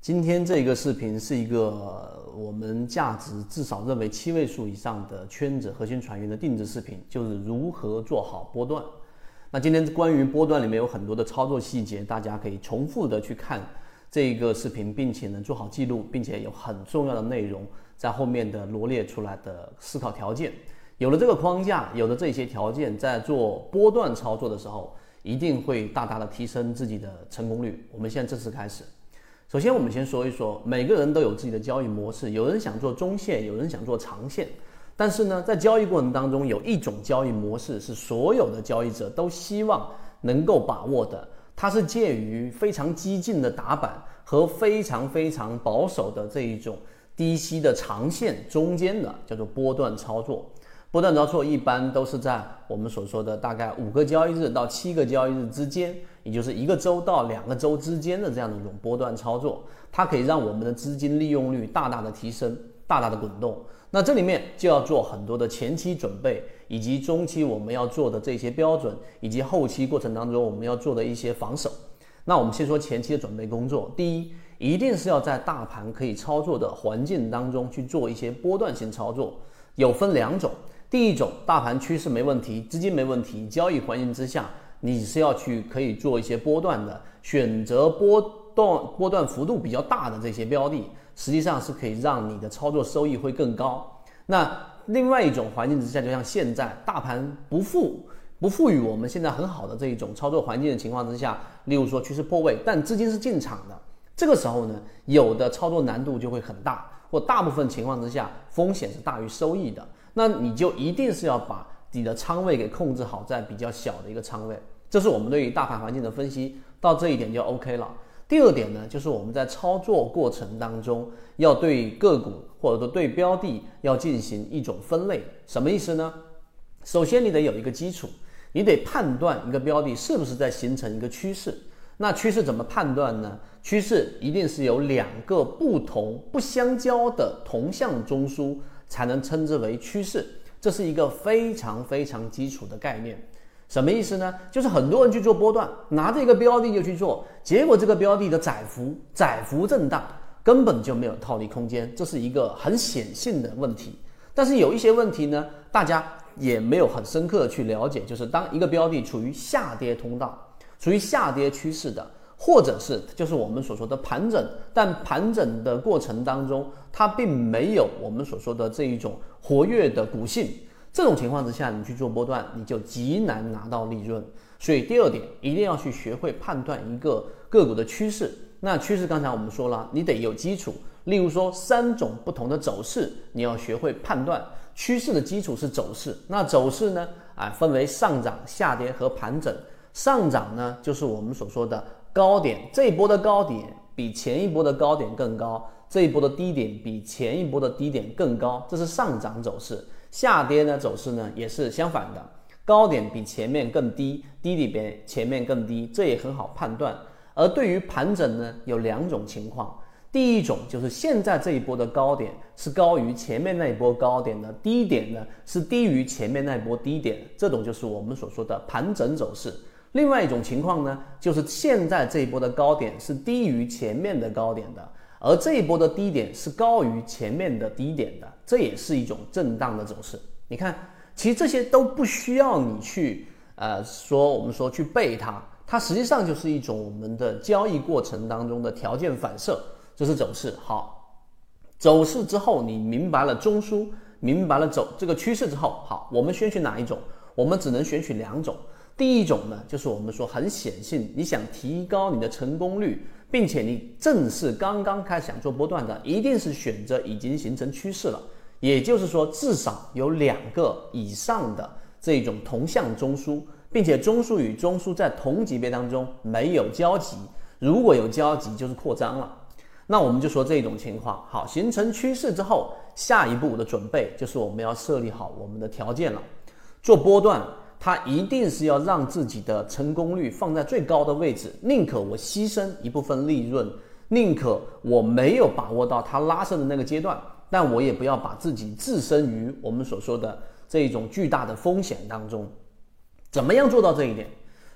今天这个视频是一个我们价值至少认为七位数以上的圈子核心船员的定制视频，就是如何做好波段。那今天关于波段里面有很多的操作细节，大家可以重复的去看这个视频，并且能做好记录，并且有很重要的内容在后面的罗列出来的思考条件。有了这个框架，有了这些条件，在做波段操作的时候，一定会大大的提升自己的成功率。我们现在正式开始。首先，我们先说一说，每个人都有自己的交易模式。有人想做中线，有人想做长线。但是呢，在交易过程当中，有一种交易模式是所有的交易者都希望能够把握的，它是介于非常激进的打板和非常非常保守的这一种低吸的长线中间的，叫做波段操作。波段操作一般都是在我们所说的大概五个交易日到七个交易日之间，也就是一个周到两个周之间的这样的一种波段操作，它可以让我们的资金利用率大大的提升，大大的滚动。那这里面就要做很多的前期准备，以及中期我们要做的这些标准，以及后期过程当中我们要做的一些防守。那我们先说前期的准备工作，第一，一定是要在大盘可以操作的环境当中去做一些波段性操作，有分两种。第一种，大盘趋势没问题，资金没问题，交易环境之下，你是要去可以做一些波段的，选择波段波段幅度比较大的这些标的，实际上是可以让你的操作收益会更高。那另外一种环境之下，就像现在大盘不富不赋予我们现在很好的这一种操作环境的情况之下，例如说趋势破位，但资金是进场的，这个时候呢，有的操作难度就会很大，或大部分情况之下，风险是大于收益的。那你就一定是要把你的仓位给控制好，在比较小的一个仓位，这是我们对于大盘环境的分析，到这一点就 OK 了。第二点呢，就是我们在操作过程当中，要对个股或者说对标的要进行一种分类，什么意思呢？首先你得有一个基础，你得判断一个标的是不是在形成一个趋势。那趋势怎么判断呢？趋势一定是有两个不同不相交的同向中枢。才能称之为趋势，这是一个非常非常基础的概念。什么意思呢？就是很多人去做波段，拿着一个标的就去做，结果这个标的的窄幅窄幅震荡，根本就没有套利空间，这是一个很显性的问题。但是有一些问题呢，大家也没有很深刻的去了解，就是当一个标的处于下跌通道，处于下跌趋势的。或者是就是我们所说的盘整，但盘整的过程当中，它并没有我们所说的这一种活跃的股性。这种情况之下，你去做波段，你就极难拿到利润。所以第二点，一定要去学会判断一个个股的趋势。那趋势刚才我们说了，你得有基础。例如说三种不同的走势，你要学会判断。趋势的基础是走势，那走势呢？啊，分为上涨、下跌和盘整。上涨呢，就是我们所说的。高点这一波的高点比前一波的高点更高，这一波的低点比前一波的低点更高，这是上涨走势。下跌呢走势呢也是相反的，高点比前面更低，低里边前面更低，这也很好判断。而对于盘整呢，有两种情况，第一种就是现在这一波的高点是高于前面那一波高点的，低点呢是低于前面那一波低点，这种就是我们所说的盘整走势。另外一种情况呢，就是现在这一波的高点是低于前面的高点的，而这一波的低点是高于前面的低点的，这也是一种震荡的走势。你看，其实这些都不需要你去呃说，我们说去背它，它实际上就是一种我们的交易过程当中的条件反射，这是走势。好，走势之后你明白了中枢，明白了走这个趋势之后，好，我们选取哪一种？我们只能选取两种。第一种呢，就是我们说很显性，你想提高你的成功率，并且你正是刚刚开始想做波段的，一定是选择已经形成趋势了，也就是说至少有两个以上的这种同向中枢，并且中枢与中枢在同级别当中没有交集，如果有交集就是扩张了。那我们就说这种情况，好，形成趋势之后，下一步的准备就是我们要设立好我们的条件了，做波段。他一定是要让自己的成功率放在最高的位置，宁可我牺牲一部分利润，宁可我没有把握到它拉升的那个阶段，但我也不要把自己置身于我们所说的这一种巨大的风险当中。怎么样做到这一点？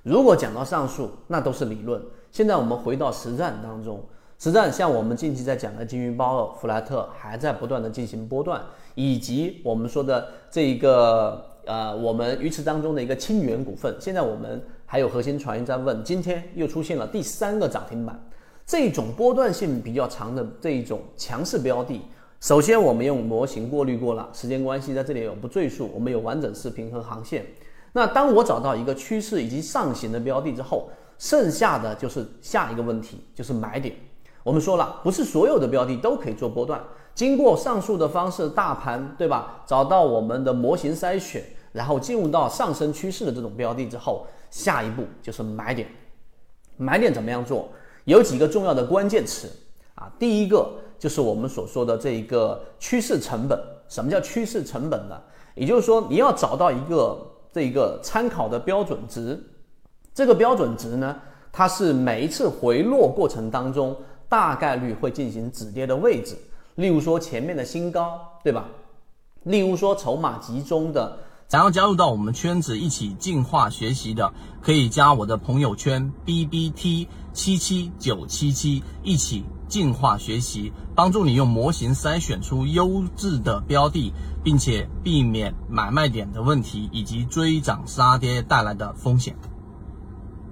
如果讲到上述，那都是理论。现在我们回到实战当中，实战像我们近期在讲的金鱼包、弗莱特还在不断的进行波段，以及我们说的这一个呃，我们鱼池当中的一个清源股份，现在我们还有核心传音在问，今天又出现了第三个涨停板，这种波段性比较长的这一种强势标的，首先我们用模型过滤过了，时间关系在这里我不赘述，我们有完整视频和航线。那当我找到一个趋势以及上行的标的之后，剩下的就是下一个问题，就是买点。我们说了，不是所有的标的都可以做波段。经过上述的方式，大盘对吧？找到我们的模型筛选，然后进入到上升趋势的这种标的之后，下一步就是买点。买点怎么样做？有几个重要的关键词啊。第一个就是我们所说的这一个趋势成本。什么叫趋势成本呢？也就是说，你要找到一个这一个参考的标准值。这个标准值呢，它是每一次回落过程当中。大概率会进行止跌的位置，例如说前面的新高，对吧？例如说筹码集中的，想要加入到我们圈子一起进化学习的，可以加我的朋友圈 B B T 七七九七七，一起进化学习，帮助你用模型筛选出优质的标的，并且避免买卖点的问题以及追涨杀跌带来的风险。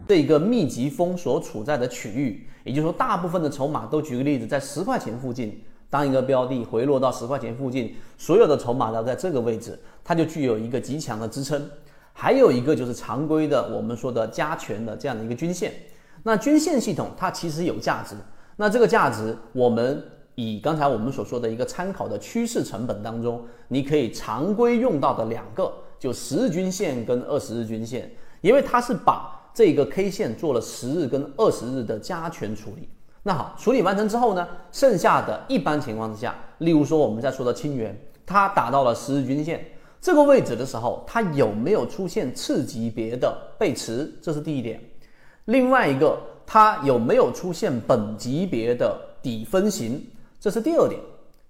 这个密集风所处在的区域。也就是说，大部分的筹码都举个例子，在十块钱附近，当一个标的回落到十块钱附近，所有的筹码都在这个位置，它就具有一个极强的支撑。还有一个就是常规的我们说的加权的这样的一个均线。那均线系统它其实有价值。那这个价值，我们以刚才我们所说的一个参考的趋势成本当中，你可以常规用到的两个，就十日均线跟二十日均线，因为它是把。这个 K 线做了十日跟二十日的加权处理，那好，处理完成之后呢，剩下的一般情况之下，例如说我们在说的清源，它达到了十日均线这个位置的时候，它有没有出现次级别的背驰？这是第一点。另外一个，它有没有出现本级别的底分型？这是第二点。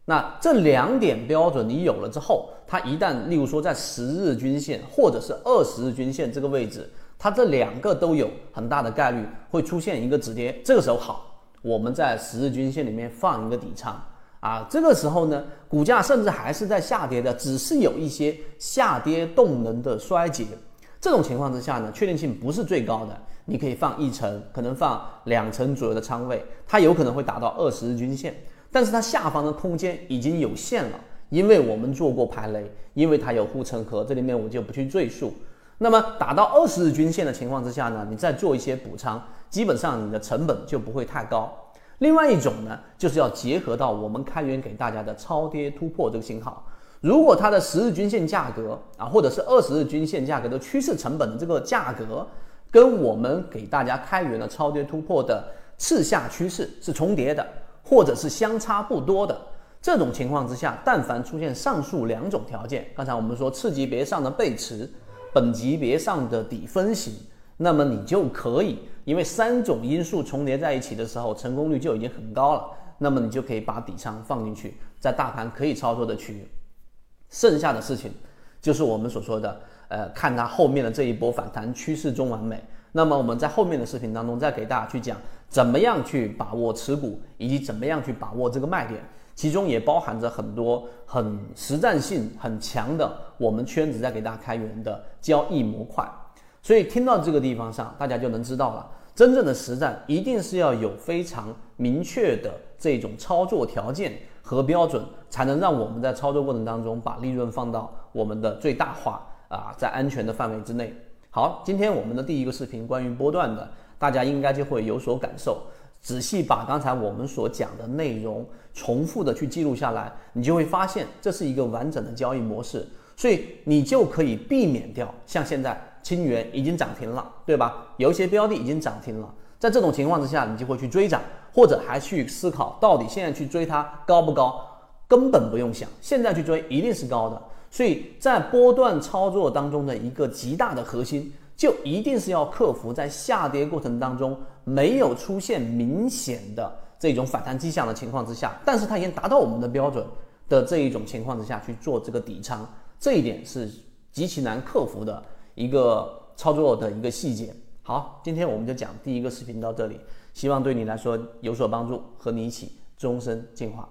那这两点标准你有了之后，它一旦例如说在十日均线或者是二十日均线这个位置。它这两个都有很大的概率会出现一个止跌，这个时候好，我们在十日均线里面放一个底仓啊，这个时候呢，股价甚至还是在下跌的，只是有一些下跌动能的衰竭，这种情况之下呢，确定性不是最高的，你可以放一层，可能放两层左右的仓位，它有可能会达到二十日均线，但是它下方的空间已经有限了，因为我们做过排雷，因为它有护城河，这里面我就不去赘述。那么打到二十日均线的情况之下呢，你再做一些补仓，基本上你的成本就不会太高。另外一种呢，就是要结合到我们开源给大家的超跌突破这个信号。如果它的十日均线价格啊，或者是二十日均线价格的趋势成本的这个价格，跟我们给大家开源的超跌突破的次下趋势是重叠的，或者是相差不多的这种情况之下，但凡出现上述两种条件，刚才我们说次级别上的背驰。本级别上的底分型，那么你就可以，因为三种因素重叠在一起的时候，成功率就已经很高了。那么你就可以把底仓放进去，在大盘可以操作的区域。剩下的事情就是我们所说的，呃，看它后面的这一波反弹趋势中完美。那么我们在后面的视频当中再给大家去讲，怎么样去把握持股，以及怎么样去把握这个卖点。其中也包含着很多很实战性很强的，我们圈子在给大家开源的交易模块。所以听到这个地方上，大家就能知道了，真正的实战一定是要有非常明确的这种操作条件和标准，才能让我们在操作过程当中把利润放到我们的最大化啊，在安全的范围之内。好，今天我们的第一个视频关于波段的，大家应该就会有所感受。仔细把刚才我们所讲的内容重复的去记录下来，你就会发现这是一个完整的交易模式，所以你就可以避免掉像现在清源已经涨停了，对吧？有一些标的已经涨停了，在这种情况之下，你就会去追涨，或者还去思考到底现在去追它高不高？根本不用想，现在去追一定是高的。所以在波段操作当中的一个极大的核心。就一定是要克服在下跌过程当中没有出现明显的这种反弹迹象的情况之下，但是它已经达到我们的标准的这一种情况之下去做这个底仓，这一点是极其难克服的一个操作的一个细节。好，今天我们就讲第一个视频到这里，希望对你来说有所帮助，和你一起终身进化。